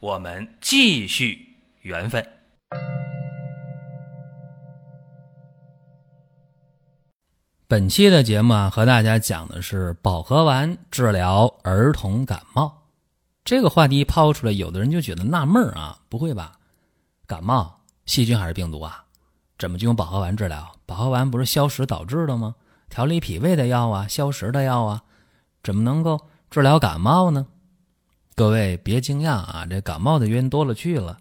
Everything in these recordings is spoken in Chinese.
我们继续缘分。本期的节目啊，和大家讲的是保和丸治疗儿童感冒。这个话题抛出来，有的人就觉得纳闷啊，不会吧？感冒细菌还是病毒啊？怎么就用保和丸治疗？保和丸不是消食导致的吗？调理脾胃的药啊，消食的药啊，怎么能够治疗感冒呢？各位别惊讶啊，这感冒的原因多了去了，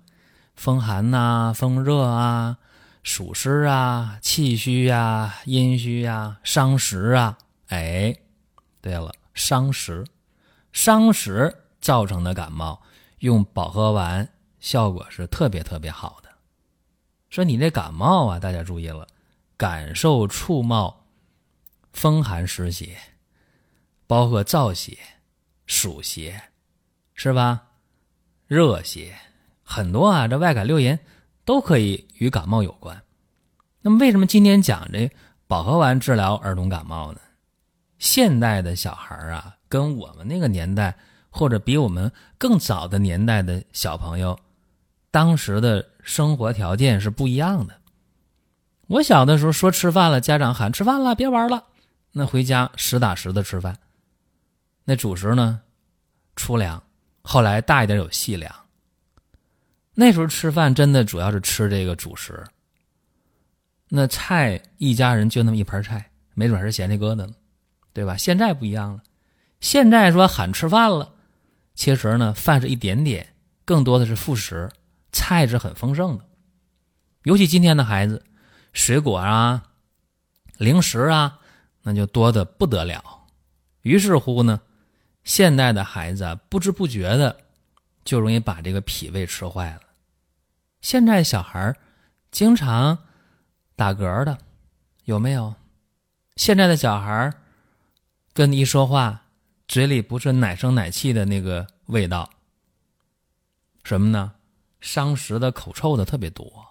风寒呐、风热啊、暑湿啊、气虚呀、阴虚呀、伤食啊。哎，对了，伤食，伤食造成的感冒，用保和丸效果是特别特别好的。说你这感冒啊，大家注意了，感受触冒风寒湿邪，包括燥邪、暑邪。是吧？热邪很多啊，这外感六淫都可以与感冒有关。那么，为什么今天讲这保和丸治疗儿童感冒呢？现代的小孩啊，跟我们那个年代或者比我们更早的年代的小朋友，当时的生活条件是不一样的。我小的时候说吃饭了，家长喊吃饭了，别玩了，那回家实打实的吃饭。那主食呢，粗粮。后来大一点有细粮。那时候吃饭真的主要是吃这个主食。那菜一家人就那么一盘菜，没准还是咸菜疙瘩呢，对吧？现在不一样了，现在说喊吃饭了，其实呢饭是一点点，更多的是副食，菜是很丰盛的。尤其今天的孩子，水果啊、零食啊，那就多的不得了。于是乎呢。现代的孩子啊，不知不觉的就容易把这个脾胃吃坏了。现在小孩经常打嗝的，有没有？现在的小孩跟你一说话，嘴里不是奶声奶气的那个味道，什么呢？伤食的、口臭的特别多。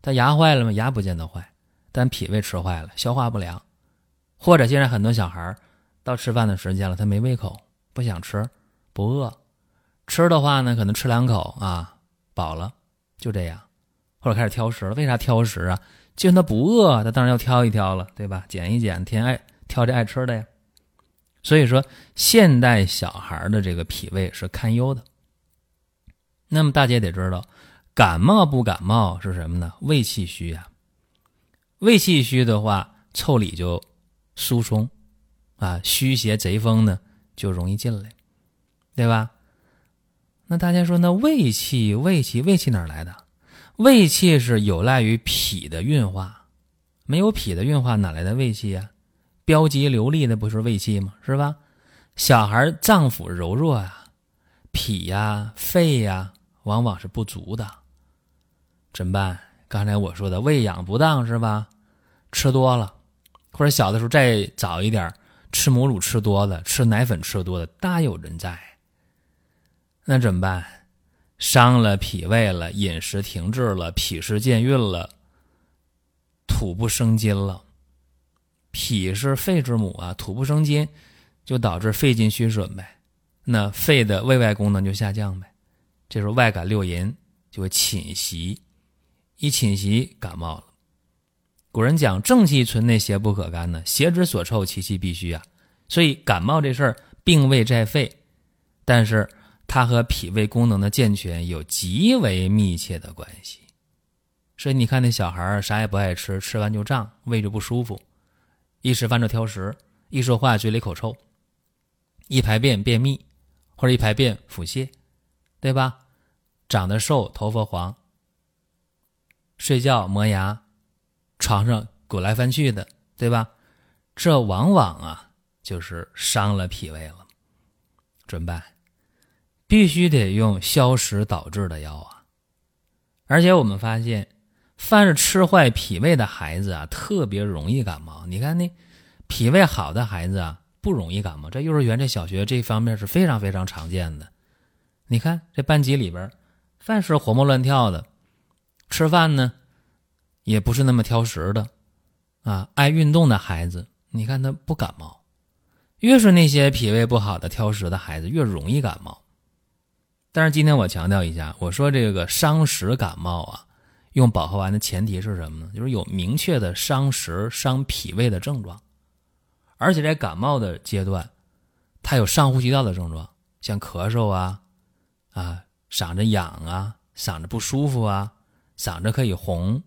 他牙坏了吗？牙不见得坏，但脾胃吃坏了，消化不良。或者现在很多小孩到吃饭的时间了，他没胃口。不想吃，不饿，吃的话呢，可能吃两口啊，饱了，就这样，或者开始挑食了。为啥挑食啊？就算他不饿，他当然要挑一挑了，对吧？捡一捡，天爱挑这爱吃的呀。所以说，现代小孩的这个脾胃是堪忧的。那么大家得知道，感冒不感冒是什么呢？胃气虚啊。胃气虚的话，腠理就疏松啊，虚邪贼风呢。就容易进来，对吧？那大家说，那胃气、胃气、胃气哪来的？胃气是有赖于脾的运化，没有脾的运化，哪来的胃气啊？标急流利的不是胃气吗？是吧？小孩脏腑柔弱呀，脾呀、肺呀，往往是不足的，怎么办？刚才我说的喂养不当是吧？吃多了，或者小的时候再早一点。吃母乳吃多了，吃奶粉吃多了，大有人在。那怎么办？伤了脾胃了，饮食停滞了，脾湿健运了，土不生金了。脾是肺之母啊，土不生金，就导致肺金虚损呗。那肺的胃外功能就下降呗。这时候外感六淫就会侵袭，一侵袭感冒了。古人讲正气存内，邪不可干呢。邪之所臭，其气必虚啊。所以感冒这事儿，并未在肺，但是它和脾胃功能的健全有极为密切的关系。所以你看那小孩儿啥也不爱吃，吃完就胀，胃就不舒服，一吃饭就挑食，一说话嘴里口臭，一排便便秘，或者一排便腹泻，对吧？长得瘦，头发黄，睡觉磨牙。床上滚来翻去的，对吧？这往往啊，就是伤了脾胃了。怎么办？必须得用消食导滞的药啊。而且我们发现，凡是吃坏脾胃的孩子啊，特别容易感冒。你看那脾胃好的孩子啊，不容易感冒。这幼儿园、这小学这方面是非常非常常见的。你看这班级里边，凡是活蹦乱跳的，吃饭呢也不是那么挑食的，啊，爱运动的孩子，你看他不感冒。越是那些脾胃不好的、挑食的孩子，越容易感冒。但是今天我强调一下，我说这个伤食感冒啊，用保和丸的前提是什么呢？就是有明确的伤食、伤脾胃的症状，而且在感冒的阶段，他有上呼吸道的症状，像咳嗽啊，啊，嗓子痒啊，嗓子不舒服啊，嗓子可以红，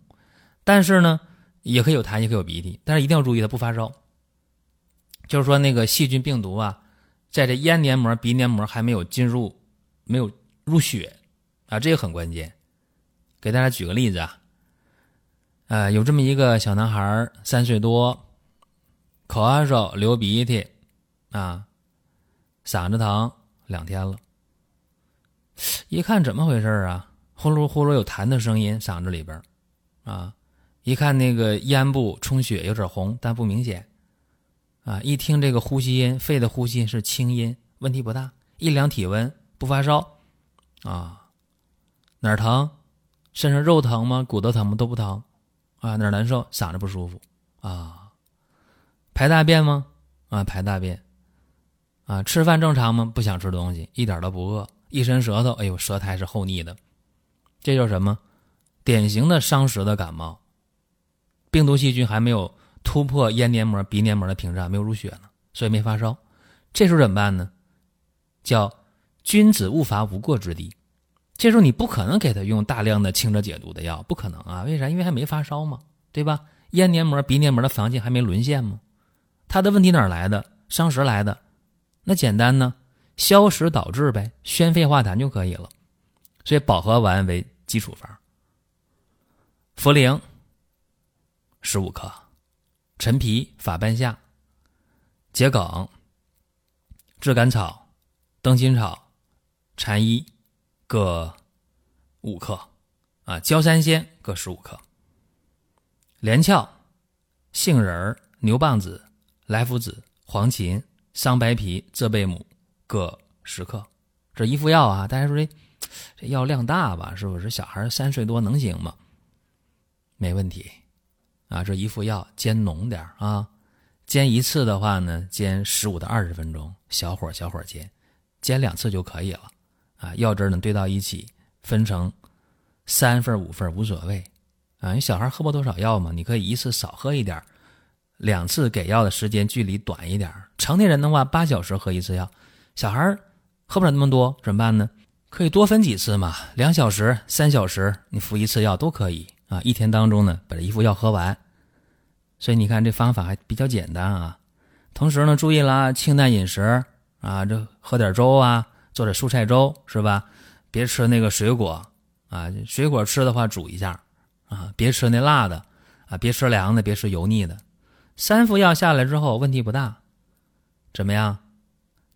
但是呢，也可以有痰，也可以有鼻涕，但是一定要注意它不发烧。就是说那个细菌病毒啊，在这咽黏膜、鼻黏膜还没有进入。没有入血啊，这个很关键。给大家举个例子啊，呃，有这么一个小男孩，三岁多，咳嗽、流鼻涕啊，嗓子疼两天了。一看怎么回事啊？呼噜呼噜有痰的声音，嗓子里边啊。一看那个咽部充血，有点红，但不明显啊。一听这个呼吸音，肺的呼吸是轻音，问题不大。一量体温。不发烧，啊，哪儿疼？身上肉疼吗？骨头疼吗？都不疼，啊，哪儿难受？嗓子不舒服，啊，排大便吗？啊，排大便，啊，吃饭正常吗？不想吃东西，一点都不饿，一伸舌头，哎呦，舌苔是厚腻的，这叫什么？典型的伤食的感冒，病毒细菌还没有突破咽黏膜、鼻黏膜的屏障，没有入血呢，所以没发烧。这时候怎么办呢？叫。君子务伐无过之地，这时候你不可能给他用大量的清热解毒的药，不可能啊！为啥？因为还没发烧嘛，对吧？咽黏膜、鼻黏膜的防线还没沦陷吗？他的问题哪来的？伤食来的？那简单呢，消食导滞呗，宣肺化痰就可以了。所以保和丸为基础方。茯苓十五克，陈皮、法半夏、桔梗、炙甘草、灯心草。蝉衣各五克，啊，焦三仙各十五克，连翘、杏仁、牛蒡子、莱菔子、黄芩、桑白皮、浙贝母各十克。这一副药啊，大家说这这药量大吧？是不是？小孩三岁多能行吗？没问题啊！这一副药煎浓点啊，煎一次的话呢，煎十五到二十分钟，小火小火煎，煎两次就可以了。啊，药汁呢兑到一起，分成三份五份无所谓。啊，你小孩喝不多少药嘛，你可以一次少喝一点两次给药的时间距离短一点成年人的话，八小时喝一次药，小孩喝不了那么多，怎么办呢？可以多分几次嘛，两小时、三小时你服一次药都可以啊。一天当中呢，把这一副药喝完。所以你看这方法还比较简单啊。同时呢，注意啦，清淡饮食啊，这喝点粥啊。做点蔬菜粥是吧？别吃那个水果啊，水果吃的话煮一下啊，别吃那辣的啊，别吃凉的，别吃油腻的。三副药下来之后，问题不大，怎么样？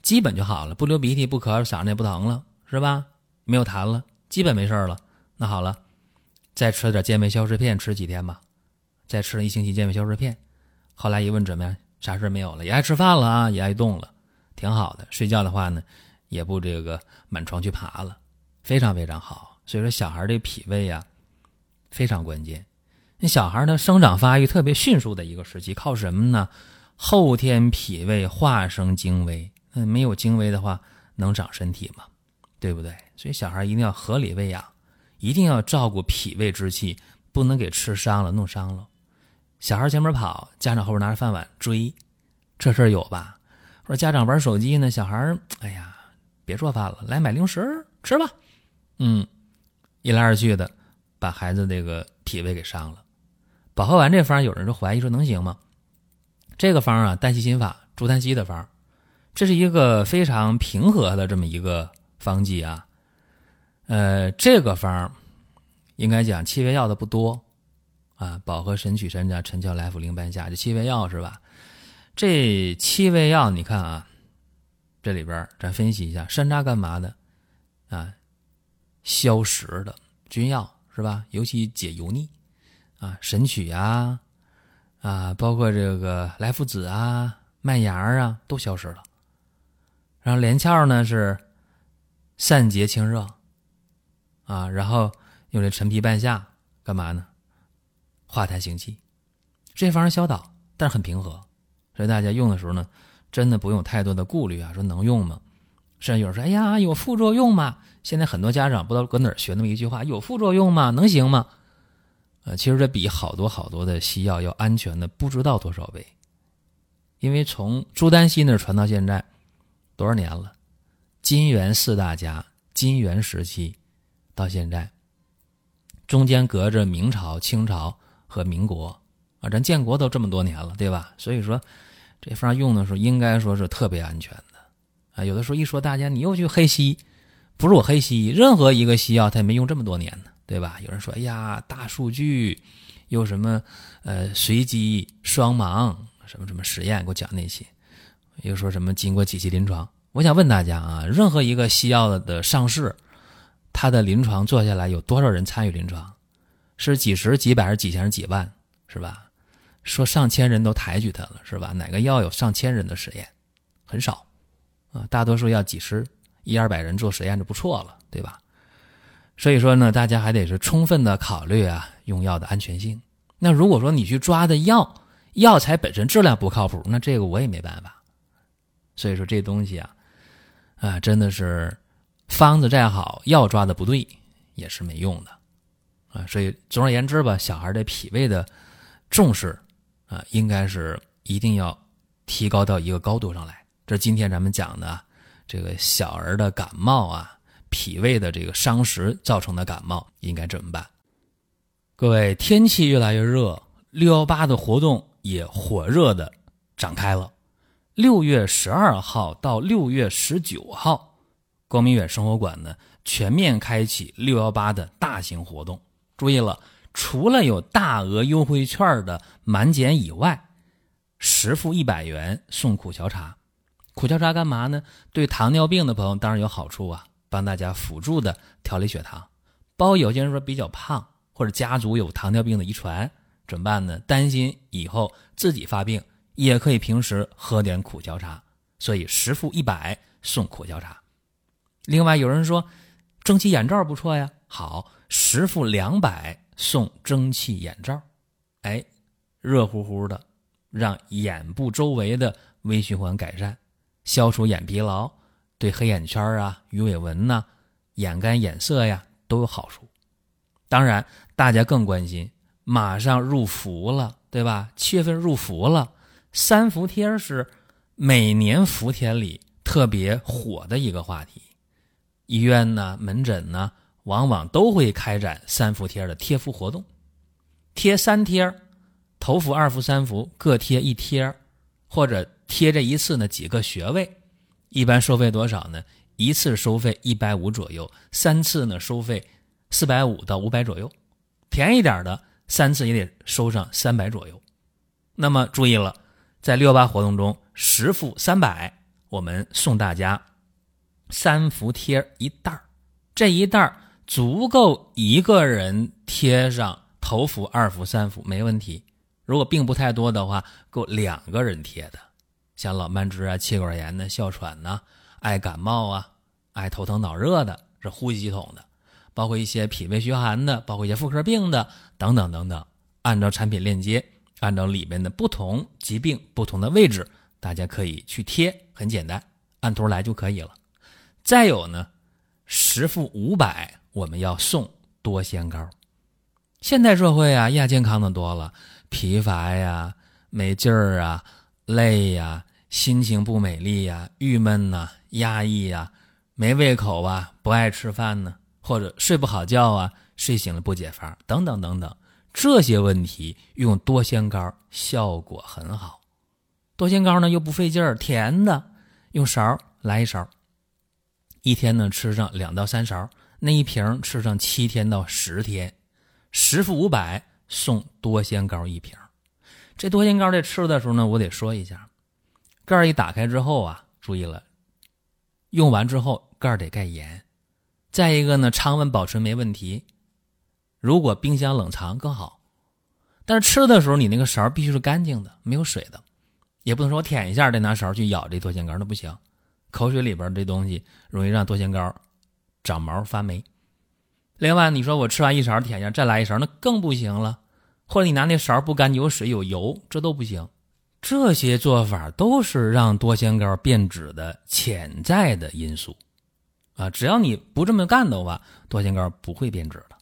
基本就好了，不流鼻涕，不咳，嗓子也不疼了，是吧？没有痰了，基本没事了。那好了，再吃点健胃消食片，吃几天吧。再吃了一星期健胃消食片，后来一问怎么样？啥事没有了，也爱吃饭了啊，也爱动了，挺好的。睡觉的话呢？也不这个满床去爬了，非常非常好。所以说，小孩这脾胃呀非常关键。那小孩他生长发育特别迅速的一个时期，靠什么呢？后天脾胃化生精微。那没有精微的话，能长身体吗？对不对？所以小孩一定要合理喂养，一定要照顾脾胃之气，不能给吃伤了、弄伤了。小孩前面跑，家长后边拿着饭碗追，这事儿有吧？或者家长玩手机呢，小孩哎呀。别做饭了，来买零食吃吧。嗯，一来二去的，把孩子这个脾胃给伤了。保和丸这方，有人就怀疑说能行吗？这个方啊，丹溪心法，朱丹溪的方，这是一个非常平和的这么一个方剂啊。呃，这个方应该讲七味药的不多啊，保和神曲参加陈桥来复灵半夏这七味药是吧？这七味药你看啊。这里边咱分析一下，山楂干嘛的？啊，消食的君药是吧？尤其解油腻啊，神曲啊，啊，包括这个莱菔子啊、麦芽啊，都消失了。然后连翘呢是散结清热啊，然后用这陈皮半夏干嘛呢？化痰行气，这方消导，但是很平和，所以大家用的时候呢，真的不用太多的顾虑啊。说能用吗？甚至有人说：“哎呀，有副作用吗？”现在很多家长不知道搁哪儿学那么一句话：“有副作用吗？能行吗？”呃，其实这比好多好多的西药要安全的不知道多少倍，因为从朱丹溪那传到现在多少年了？金元四大家，金元时期到现在，中间隔着明朝、清朝。和民国啊，咱建国都这么多年了，对吧？所以说，这方用的时候应该说是特别安全的啊。有的时候一说大家，你又去黑西医，不是我黑西医，任何一个西药它也没用这么多年呢，对吧？有人说，哎呀，大数据又什么呃随机双盲什么什么实验，给我讲那些，又说什么经过几期临床。我想问大家啊，任何一个西药的上市，他的临床做下来有多少人参与临床？是几十、几百、还是几千、是几万，是吧？说上千人都抬举他了，是吧？哪个药有上千人的实验？很少啊，大多数要几十、一二百人做实验就不错了，对吧？所以说呢，大家还得是充分的考虑啊，用药的安全性。那如果说你去抓的药，药材本身质量不靠谱，那这个我也没办法。所以说这东西啊，啊，真的是方子再好，药抓的不对也是没用的。啊，所以总而言之吧，小孩的脾胃的重视啊，应该是一定要提高到一个高度上来。这今天咱们讲的这个小儿的感冒啊，脾胃的这个伤食造成的感冒应该怎么办？各位，天气越来越热，六幺八的活动也火热的展开了。六月十二号到六月十九号，光明远生活馆呢全面开启六幺八的大型活动。注意了，除了有大额优惠券的满减以外，实付一百元送苦荞茶。苦荞茶干嘛呢？对糖尿病的朋友当然有好处啊，帮大家辅助的调理血糖。包括有些人说比较胖或者家族有糖尿病的遗传，怎么办呢？担心以后自己发病，也可以平时喝点苦荞茶。所以实付一百送苦荞茶。另外有人说，蒸汽眼罩不错呀，好。十付两百送蒸汽眼罩，哎，热乎乎的，让眼部周围的微循环改善，消除眼疲劳，对黑眼圈啊、鱼尾纹呐、眼干眼涩呀都有好处。当然，大家更关心，马上入伏了，对吧？七月份入伏了，三伏天是每年伏天里特别火的一个话题，医院呢、门诊呢。往往都会开展三伏贴的贴敷活动，贴三贴，头伏、二伏、三伏各贴一贴，或者贴这一次呢几个穴位，一般收费多少呢？一次收费一百五左右，三次呢收费四百五到五百左右，便宜点的三次也得收上三百左右。那么注意了，在六幺八活动中，十伏三百，我们送大家三伏贴一袋这一袋足够一个人贴上头伏、二伏、三伏没问题。如果病不太多的话，够两个人贴的。像老慢支啊、气管炎的、哮喘呐、爱感冒啊、爱头疼脑热的，是呼吸系统的，包括一些脾胃虚寒的，包括一些妇科病的等等等等。按照产品链接，按照里面的不同疾病、不同的位置，大家可以去贴，很简单，按图来就可以了。再有呢，十付五百。我们要送多仙膏。现代社会啊，亚健康的多了，疲乏呀、没劲儿啊、累呀、心情不美丽呀、郁闷呐、压抑呀、没胃口啊、不爱吃饭呢，或者睡不好觉啊、睡醒了不解乏等等等等，这些问题用多仙膏效果很好。多仙膏呢又不费劲儿，甜的，用勺来一勺，一天呢吃上两到三勺。那一瓶吃上七天到十天，十付五百送多仙膏一瓶。这多仙膏在吃的时候呢，我得说一下，盖儿一打开之后啊，注意了，用完之后盖儿得盖严。再一个呢，常温保存没问题。如果冰箱冷藏更好。但是吃的时候，你那个勺必须是干净的，没有水的，也不能说我舔一下再拿勺去舀这多仙膏，那不行。口水里边这东西容易让多仙膏长毛发霉。另外，你说我吃完一勺舔一下，再来一勺，那更不行了。或者你拿那勺不干净，有水有油，这都不行。这些做法都是让多仙膏变质的潜在的因素啊！只要你不这么干的话，多仙膏不会变质的。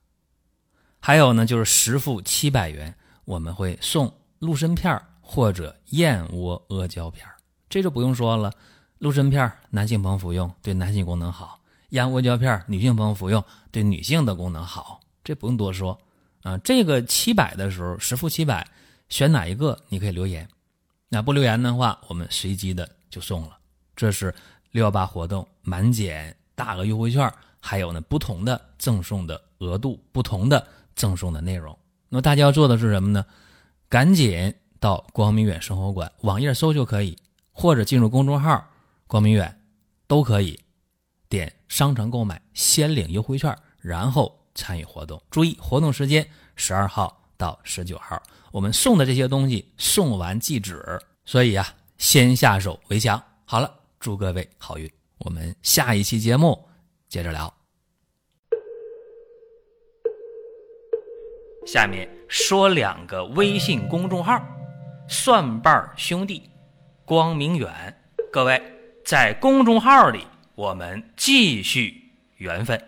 还有呢，就是实付七百元，我们会送鹿参片或者燕窝阿胶片这就不用说了。鹿参片男性朋友服用对男性功能好，燕窝胶片女性朋友服用对女性的功能好，这不用多说啊。这个七百的时候，十付七百，选哪一个你可以留言。那不留言的话，我们随机的就送了。这是六幺八活动满减大额优惠券，还有呢不同的赠送的额度，不同的赠送的内容。那么大家要做的是什么呢？赶紧到光明远生活馆网页搜就可以，或者进入公众号。光明远都可以点商城购买，先领优惠券，然后参与活动。注意活动时间十二号到十九号，我们送的这些东西送完即止，所以啊，先下手为强。好了，祝各位好运，我们下一期节目接着聊。下面说两个微信公众号：蒜瓣兄弟、光明远，各位。在公众号里，我们继续缘分。